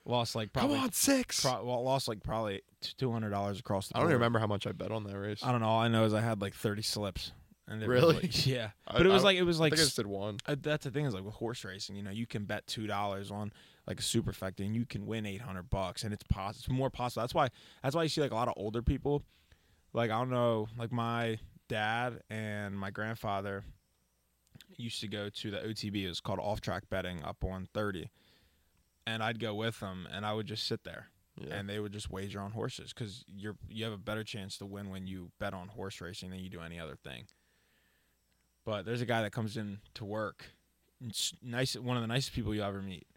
lost like probably Come on, six. pro- well, lost like probably two hundred dollars across the. I don't even remember how much I bet on that race. I don't know. All I know is I had like thirty slips. And it was, Really? like- yeah, I- but it was I- like it was I like think I just did one. uh, that's the thing is like with horse racing, you know, you can bet two dollars on like a superfecta and you can win eight hundred bucks, and it's possible. It's more possible. That's why. That's why you see like a lot of older people, like I don't know, like my dad and my grandfather used to go to the OTB. It was called off track betting up on thirty, and I'd go with them, and I would just sit there Yeah. and they would just wager on horses because you're you have a better chance to win when you bet on horse racing than you do any other thing. But there's a guy that comes in to work, nice, one of the nicest people you ever meet,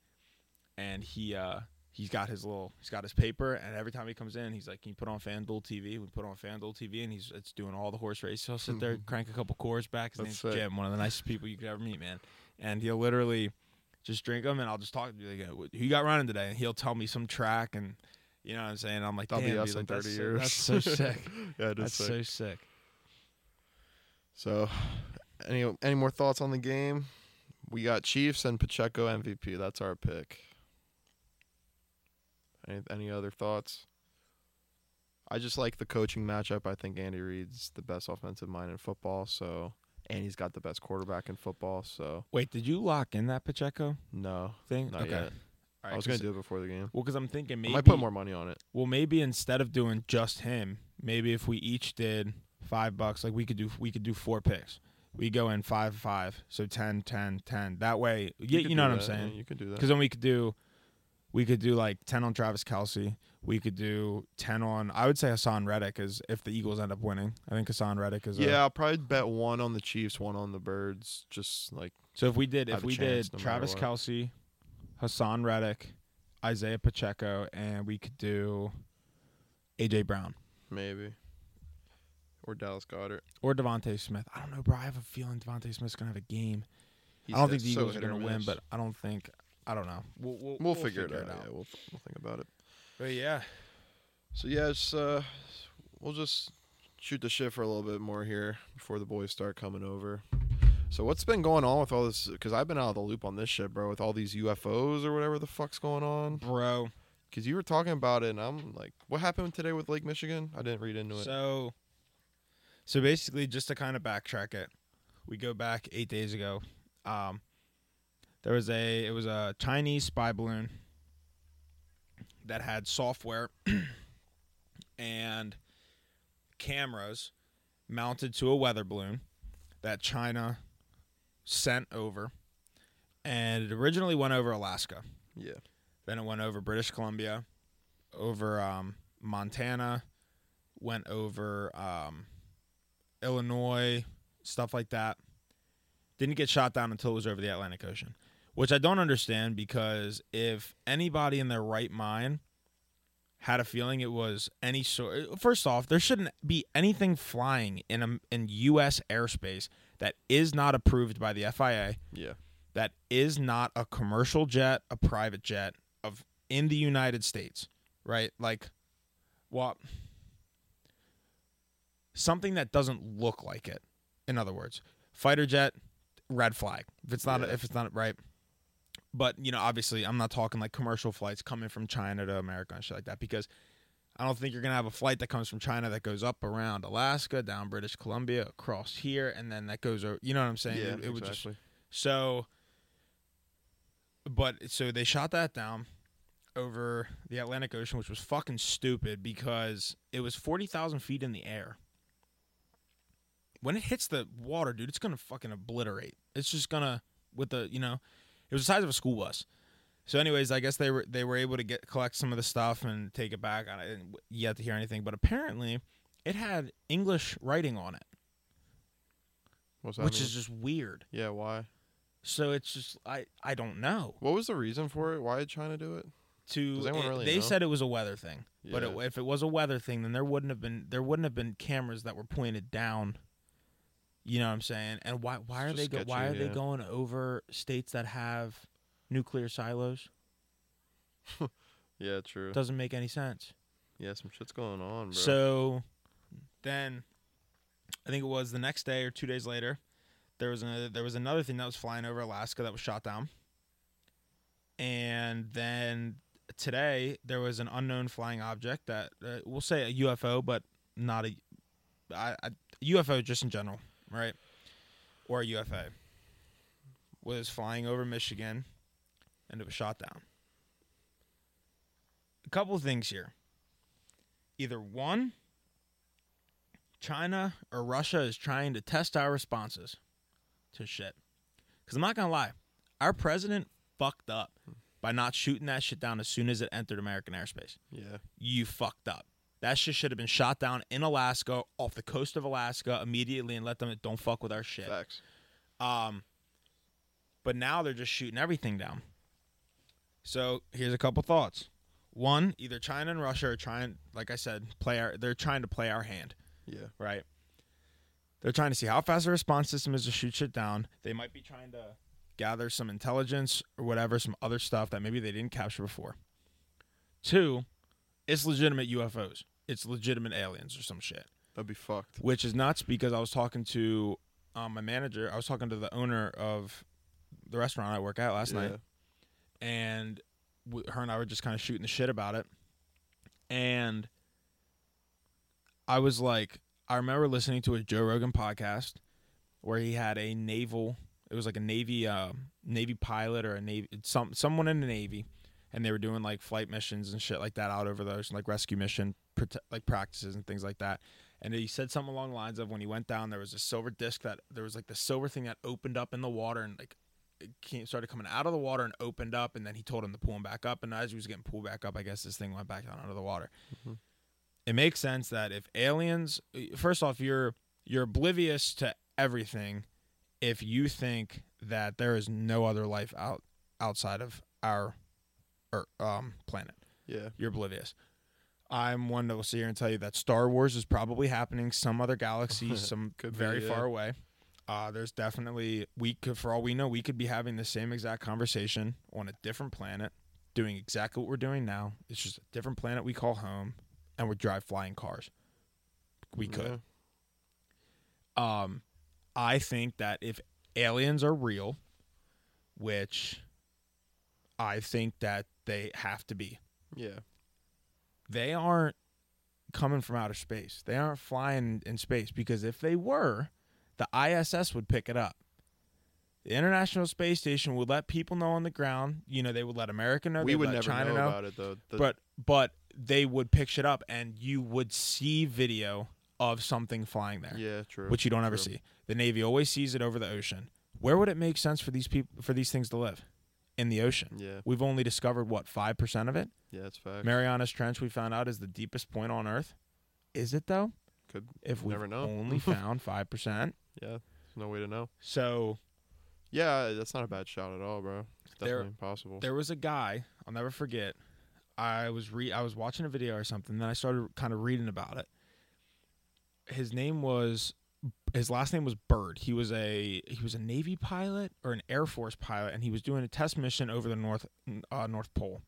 and he uh he's got his little he's got his paper, and every time he comes in, he's like, "Can you put on FanDuel TV?" We put on FanDuel TV, and he's it's doing all the horse races. He'll sit there, crank a couple cores back. His That's name's. Jim, one of the nicest people you could ever meet, man. And he'll literally just drink them, and I'll just talk to you like, "Who you got running today?" And he'll tell me some track, and you know what I'm saying. I'm like, That'll Damn, be us in like, that's 30 so- years. That's so sick. yeah, it is that's sick. so sick. So, any any more thoughts on the game? We got Chiefs and Pacheco MVP. That's our pick. Any any other thoughts? I just like the coaching matchup. I think Andy Reid's the best offensive mind in football. So, and he's got the best quarterback in football. So, Wait, did you lock in that Pacheco no, thing? not okay. yet. All I was gonna do it before the game. Well, because I'm thinking maybe I might put more money on it. Well, maybe instead of doing just him, maybe if we each did five bucks, like we could do, we could do four picks. We go in five five, so 10, 10, 10. That way, yeah, you, could know what I'm that, yeah, saying? you could do that. Because then we could do, we could do like ten on Travis Kelce. We could do ten on. I would say Haason Reddick is if the Eagles end up winning. I think Haason Reddick is. Yeah, I'll probably bet one on the Chiefs, one on the Birds. Just like So if we did, if we chance did no Travis. Kelce, Haason Reddick, Isaiah Pacheco, and we could do AJ Brown. maybe, or Dallas Goedert. or DeVonta Smith. I don't know, bro. I have a feeling DeVonta Smith's gonna have a game. He's I don't think the so Eagles are gonna win, but I don't think. I don't know. We'll we'll, we'll, figure, it out. Yeah, we'll we'll think about it. But yeah, So yeah, it's uh, we'll just shoot the shit for a little bit more here before the boys start coming over. So what's been going on with all this? Because I've been out of the loop on this shit, bro. With all these UFOs or whatever the fuck's going on. bro. Because you were talking about it, and I'm like, what happened today with Lake Michigan? I didn't read into it. So, so basically, just to kind of backtrack it, we go back eight days ago. Um, there was a it was a Chinese spy balloon that had software and cameras mounted to a weather balloon that China sent over, and it originally went over Alaska. yeah, Then it went over British Columbia, over um, Montana, went over um, Illinois, stuff like that. Didn't get shot down until it was over the Atlantic Ocean, which I don't understand because if anybody in their right mind had a feeling it was any sort, first off, there shouldn't be anything flying in a, in U.S. airspace that is not approved by the FIA yeah, that is not a commercial jet, a private jet of in the United States, right? Like what something that doesn't look like it. In other words, fighter jet, red flag. If it's not Yeah. if it's not right. But, you know, obviously I'm not talking like commercial flights coming from China to America and shit like that because I don't think you're gonna have a flight that comes from China that goes up around Alaska, down British Columbia, across here, and then that goes over. You know what I'm saying? yeah, it, it would just exactly. so, but so they shot that down over the Atlantic Ocean, which was fucking stupid because it was 40,000 feet in the air. When it hits the water, dude, it's going to fucking obliterate. It's just going to, with the, you know, it was the size of a school bus. So, anyways, I guess they were they were able to get collect some of the stuff and take it back. I didn't yet to hear anything, but apparently, it had English writing on it, What's that which mean? is just weird. yeah. Why? So it's just I I don't know. What was the reason for it? Why did China do it? to Does anyone it- really they know? said it was a weather thing but it, Yeah. if it was a weather thing then there wouldn't have been there wouldn't have been cameras that were pointed down you know what i'm saying? And why why are they go, why are sketchy, they going over states that have nuclear silos? Yeah, true. doesn't make any sense. Yeah, some shit's going on, bro. so then i think it was the next day or two days later there was another there was another thing that was flying over alaska that was shot down. And then today there was an unknown flying object that uh, we'll say a UFO, but not a, I, I, UFO just in general, right? Or a UFA was flying over Michigan, and it was shot down. A couple of things here. Either one, China or Russia is trying to test our responses to shit. Because I'm not gonna lie, our president fucked up by not shooting that shit down as soon as it entered American airspace. yeah, You fucked up. That shit should have been shot down in Alaska, off the coast of Alaska, immediately, and let them don't fuck with our shit. facts. Um, but now they're just shooting everything down. So here's a couple thoughts. One, either China and Russia are trying, like I said, play our. They're trying to play our hand, Yeah. right? They're trying to see how fast the response system is to shoot shit down. They might be trying to gather some intelligence or whatever, some other stuff that maybe they didn't capture before. Two, it's legitimate UFOs. It's legitimate aliens or some shit, That'd be fucked. which is nuts because I was talking to um, my manager. I was talking to the owner of the restaurant I work at last night and w- her and I were just kind of shooting the shit about it. And I was like, I remember listening to a Joe Rogan podcast where he had a naval. It was like a navy, uh, navy pilot or a navy, some someone in the navy, and they were doing like flight missions and shit like that out over those like rescue mission, like practices and things like that. And he said something along the lines of when he went down, there was a silver disc that there was like the silver thing that opened up in the water and like it came, started coming out of the water and opened up, and then he told him to pull him back up. And as he was getting pulled back up, I guess this thing went back down under the water. Mhm. It makes sense that if aliens, first off, you're you're oblivious to everything if you think that there is no other life out outside of our er, um, planet. Yeah. You're oblivious. I'm one that will sit here and tell you that Star Wars is probably happening some other galaxy, some be, very yeah. far away. Uh, there's definitely we could, for all we know, we could be having the same exact conversation on a different planet, doing exactly what we're doing now. It's just a different planet we call home, and we drive flying cars. We could. Um, I think that if aliens are real, which I think that they have to be, Yeah. they aren't coming from outer space. They aren't flying in space because if they were, the ISS would pick it up. The International Space Station would let people know on the ground. You know, they would let America know. we would let never China know, about it though. The- but but they would pick shit up, and you would see video of something flying there, yeah, true. which you don't ever see. The Navy always sees it over the ocean. Where would it make sense for these people for these things to live? In the ocean. Yeah. We've only discovered what five percent of it. Yeah, that's fact. Marianas Trench we found out is the deepest point on Earth. Is it though? Could If we've Never know. only found five percent. yeah. There's no way to know. So Yeah, that's not a bad shot at all, bro. It's There- definitely possible. there was a guy I'll never forget. I was re I was watching a video or something. Then I started kind of reading about it. His name was his last name was Byrd. He was a he was a Navy pilot or an Air Force pilot, and he was doing a test mission over the North uh, North Pole.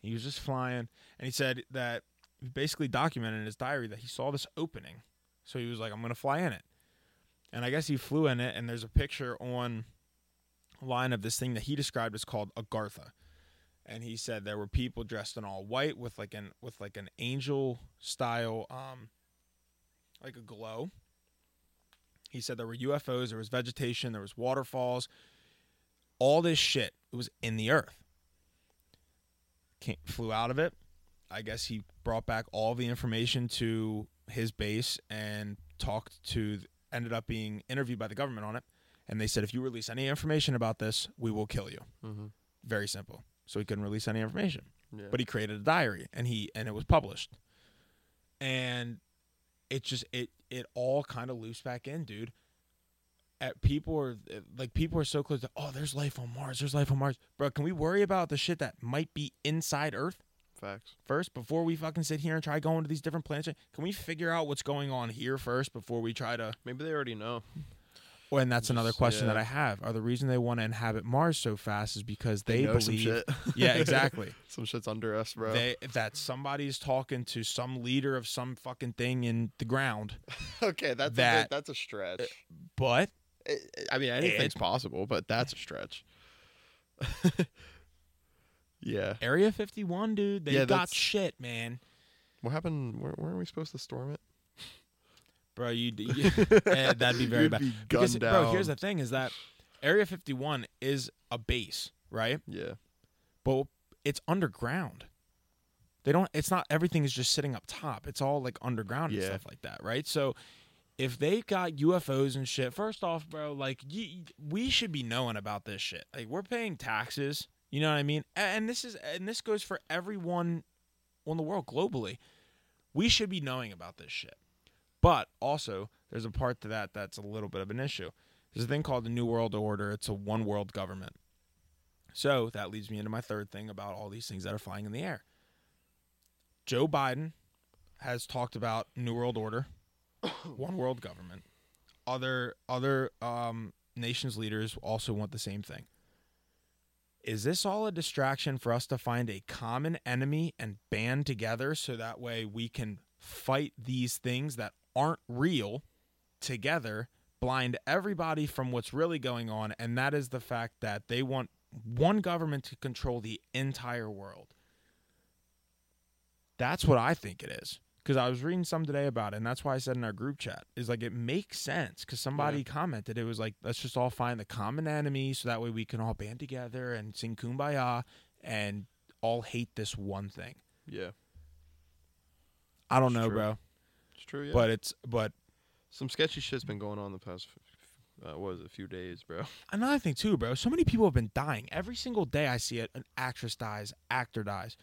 He was just flying, and he said that he basically documented in his diary that he saw this opening. So he was like, "I'm gonna fly in it," and I guess he flew in it. And there's a picture on line of this thing that he described as called Agartha. And he said there were people dressed in all white with like an with like an angel style um like a glow. He said there were UFOs, there was vegetation, there was waterfalls. All this shit was in the earth. Came, flew out of it. I guess he brought back all the information to his base and talked to ended up being interviewed by the government on it and they said if you release any information about this, we will kill you. mm-hmm. Very simple. So he couldn't release any information, Yeah. but he created a diary and he and it was published. And it just it it all kind of loops back in, dude. At people are eh, like people are so close to oh, there's life on Mars. There's life on Mars, bro. Can we worry about the shit that might be inside Earth Facts. first before we fucking sit here and try going to these different planets? Can we figure out what's going on here first before we try to Maybe they already know. Well, and that's another Just- question that. I have. Are the reason they want to inhabit Mars so fast is because they, some believe, shit. yeah, exactly. some shit's under us, bro. they that somebody's talking to some leader of some fucking thing in the ground, okay, that's that- a that's a stretch. Eh, but I- I mean, anything's And- possible, but that's a stretch. yeah. Area 51, dude, they Yeah, got shit, man. What happened? Where, where are we supposed to storm it? Bro, you, you eh, that'd be very You'd bad. be because, gunned bro, here's the down. thing: is that Area 51 is a base, right? Yeah. But it's underground. They don't. It's not everything is just sitting up top. It's all like underground and Yeah. stuff like that, right? So if they've got UFOs and shit, first off, bro, like y- we should be knowing about this shit. Like we're paying taxes. You know what I mean? A- And this is and this goes for everyone on the world globally. We should be knowing about this shit. But also, there's a part to that that's a little bit of an issue. There's a thing called the New World Order. It's a one world government. So that leads me into my third thing about all these things that are flying in the air. Joe Biden has talked about New World Order, one world government. Other other um, nations leaders also want the same thing. Is this all a distraction for us to find a common enemy and band together so that way we can fight these things that aren't real together, blind everybody from what's really going on, and that is the fact that they want one government to control the entire world. That's what I think it is. Because I was reading some today about it, and that's why I said in our group chat is like it makes sense. Because somebody Yeah. commented it was like let's just all find the common enemy so that way we can all band together and sing kumbaya and all hate this one thing. Yeah, I don't It's know, true. bro, true. Yeah, but it's but some sketchy shit's been going on the past. Uh, what was it, a few days, bro? another thing too, bro. So many people have been dying every single day. I see it. An actress dies, actor dies,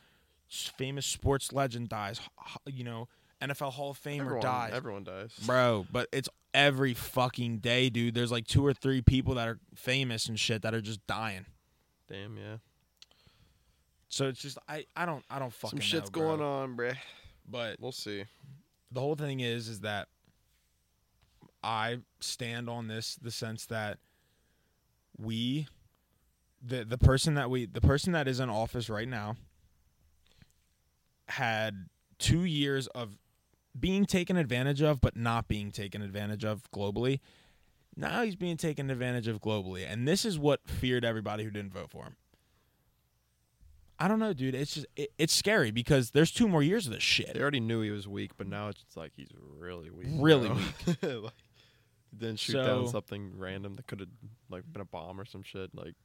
famous sports legend dies. You know, NFL Hall of Famer everyone, dies, everyone dies. bro. But it's every fucking day, dude. There's like two or three people that are famous and shit that are just dying. Damn, yeah. So it's just I I don't I don't fucking Some shit's know, bro. going on, bruh. But We'll see. The whole thing is is that I stand on this the sense that we the the person that we the person that is in office right now had 2 years of being taken advantage of but not being taken advantage of globally. Now he's being taken advantage of globally and this is what feared everybody who didn't vote for him. I don't know, dude. It's just it, it's scary because there's two more years of this shit. They already knew he was weak, but now it's like he's really weak. Really weak. like, then shoot down something random that could have like been a bomb or some shit. Like,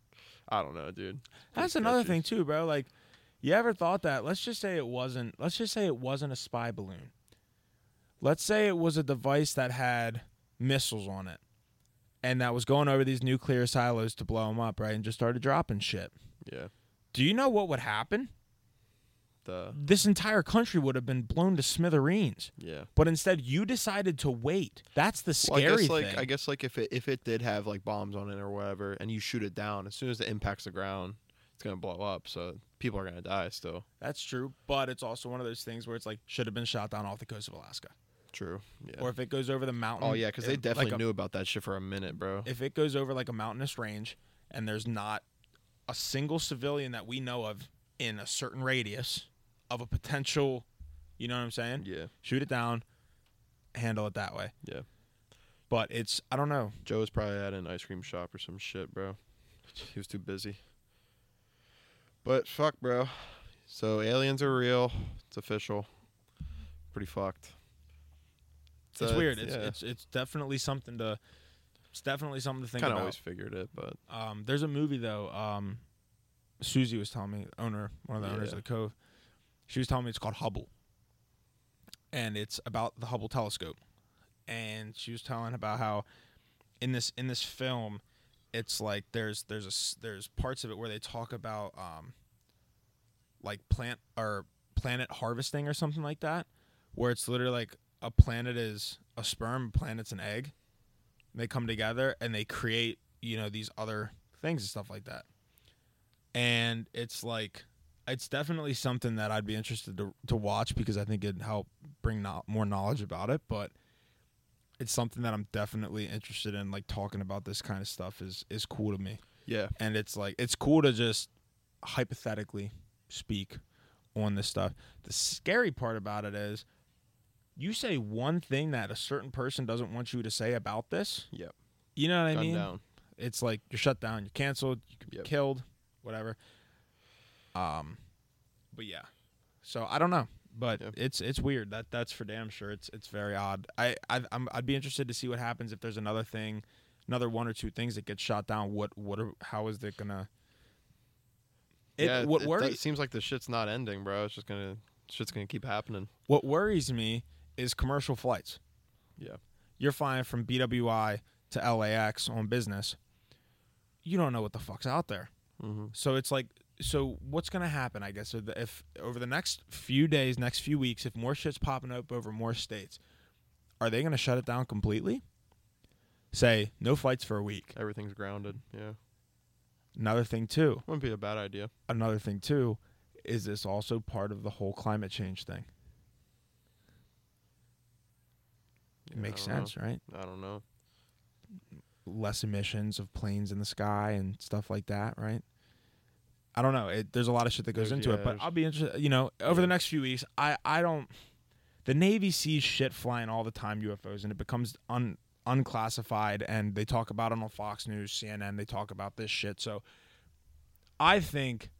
I don't know, dude. That's another thing too, bro. Like, you ever thought that? Let's just say it wasn't. Let's just say it wasn't a spy balloon. Let's say it was a device that had missiles on it, and that was going over these nuclear silos to blow them up, right? And just started dropping shit. Yeah. Do you know what would happen? The This entire country would have been blown to smithereens. yeah. But instead, you decided to wait. That's the Well, scary I guess like thing. I guess like if it if it did have like bombs on it or whatever, and you shoot it down, as soon as it impacts the ground, it's gonna blow up. So people are gonna die still. That's true, but it's also one of those things where it's like should have been shot down off the coast of Alaska, True. Yeah. or if it goes over the mountain. oh yeah, because they it- definitely like a- knew about that shit for a minute, bro. if it goes over like a mountainous range and there's not a single civilian that we know of in a certain radius of a potential, you know what I'm saying? Yeah. Shoot it down, handle it that way. Yeah. But it's I don't know. Joe was probably at an ice cream shop or some shit, bro. He was too busy. But fuck, bro. So aliens are real. It's official. Pretty fucked. It's weird. It's, yeah. it's it's definitely something to. It's definitely something to think kind of about. always figured it, but Um, there's a movie though. Um, Susie was telling me, owner, one of the owners Yeah. of the Cove. She was telling me it's called Hubble, and it's about the Hubble telescope. And she was telling about how in this in this film, it's like there's there's a s- there's parts of it where they talk about um, like plant or planet harvesting or something like that, where it's literally like a planet is a sperm, a planet's an egg. They come together and they create you know these other things and stuff like that. And it's like it's definitely something that I'd be interested to to watch because I think it'd help bring no- more knowledge about it. But it's something that I'm definitely interested in. Like talking about this kind of stuff is is cool to me yeah. and it's like it's cool to just hypothetically speak on this stuff. The scary part about it is you say one thing that a certain person doesn't want you to say about this. Yep. You know what I mean? down. It's like you're shut down, you're canceled, you could Yep. be killed, whatever. Um but yeah. So I don't know, but Yep. it's it's weird. That that's for damn sure. It's it's very odd. I I I'm, I'd be interested to see what happens if there's another thing, another one or two things that get shot down. What what are, how is it gonna? It, yeah. what it, worries it seems like the shit's not ending, bro. It's just gonna shit's gonna keep happening. what worries me is commercial flights. Yeah. You're flying from BWI to LAX on business. You don't know what the fuck's out there. Mm-hmm. So it's like, so what's gonna happen? I guess so if over the next few days, next few weeks, if more shit's popping up over more states, are they gonna shut it down completely? Say no flights for a week. Everything's grounded. Yeah. another thing too, Wouldn't be a bad idea. another thing too, is this also part of the whole climate change thing? It Yeah, makes don't know. sense, right? I don't know. Less emissions of planes in the sky and stuff like that, right? I don't know. It, there's a lot of shit that goes There's- into yeah, it, but I'll be interested. You know, over Yeah. the next few weeks, I I don't. The Navy sees shit flying all the time, UFOs, and it becomes un unclassified, and they talk about it on Fox News, CNN. They talk about this shit. So, I think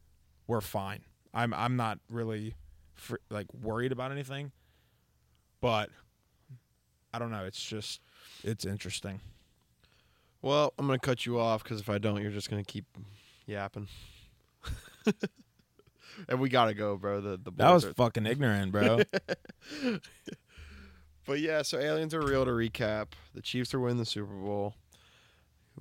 we're fine. I'm I'm not really fr- like worried about anything, but I don't know. It's just it's interesting. Well, I'm gonna cut you off because if I don't, you're just gonna keep yapping. and we gotta go, bro. The the That was are- fucking ignorant, bro. But yeah, so aliens are real. To recap, the Chiefs are winning the Super Bowl.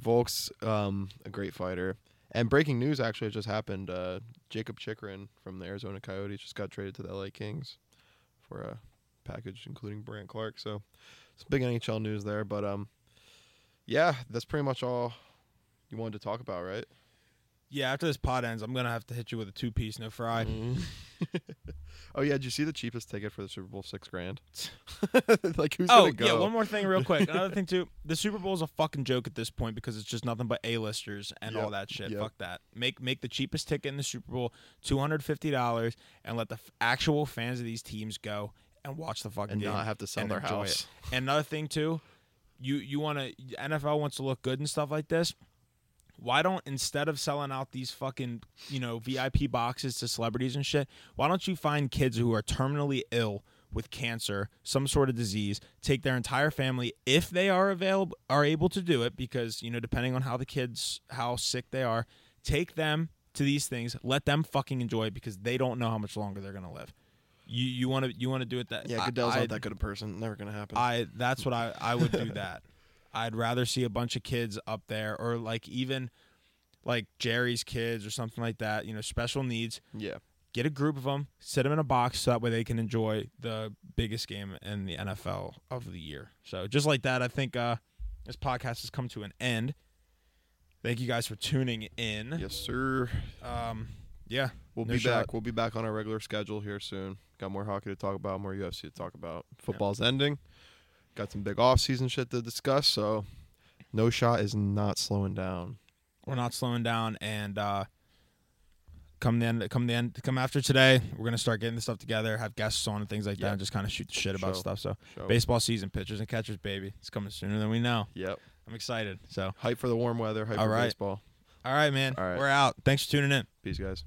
Volk's um, a great fighter. And breaking news actually just happened. Uh, Jakob Chychrun from the Arizona Coyotes just got traded to the LA Kings for a package including Brandt Clarke. So it's big NHL news there. But um, yeah, that's pretty much all you wanted to talk about, right? yeah, after this pod ends, I'm gonna have to hit you with a two piece, no fry. oh yeah, did you see the cheapest ticket for the Super Bowl? Six grand. like who's Oh gonna go? yeah, one more thing, real quick. Another thing too. The Super Bowl is a fucking joke at this point because it's just nothing but A-listers and Yep, all that shit. yep. Fuck that. Make make the cheapest ticket in the Super Bowl two hundred fifty dollars and let the f- actual fans of these teams go and watch the fucking and game not have to sell and their enjoy house. it. And another thing too, you you want to NFL wants to look good and stuff like this. Why don't instead of selling out these fucking you know VIP boxes to celebrities and shit, why don't you find kids who are terminally ill with cancer, some sort of disease, take their entire family if they are available are able to do it because you know depending on how the kids how sick they are, take them to these things, let them fucking enjoy it because they don't know how much longer they're gonna live. You you want to you want to do it that Yeah, Goodell's I- not that good a person. Never gonna happen. I that's what I I would do that. I'd rather see a bunch of kids up there or like even like Jerry's kids or something like that, you know, special needs. yeah. Get a group of them, sit them in a box so that way they can enjoy the biggest game in the NFL of the year. So just like that, I think uh this podcast has come to an end. Thank you guys for tuning in. Yes, sir. Um yeah. We'll No be shot. back. We'll be back on our regular schedule here soon. Got more hockey to talk about, more UFC to talk about. Football's ending. Got some big off-season shit to discuss. So, no shot is not slowing down. we're not slowing down and uh come the end come the end come after today we're gonna start getting the stuff together have guests on and things like that and just kind of shoot the shit about Show. stuff so Show. baseball season pitchers and catchers baby it's coming sooner than we know Yep. i'm excited so Hype for the warm weather. Hype All for right. baseball. all right man All right. we're out thanks for tuning in Peace, guys.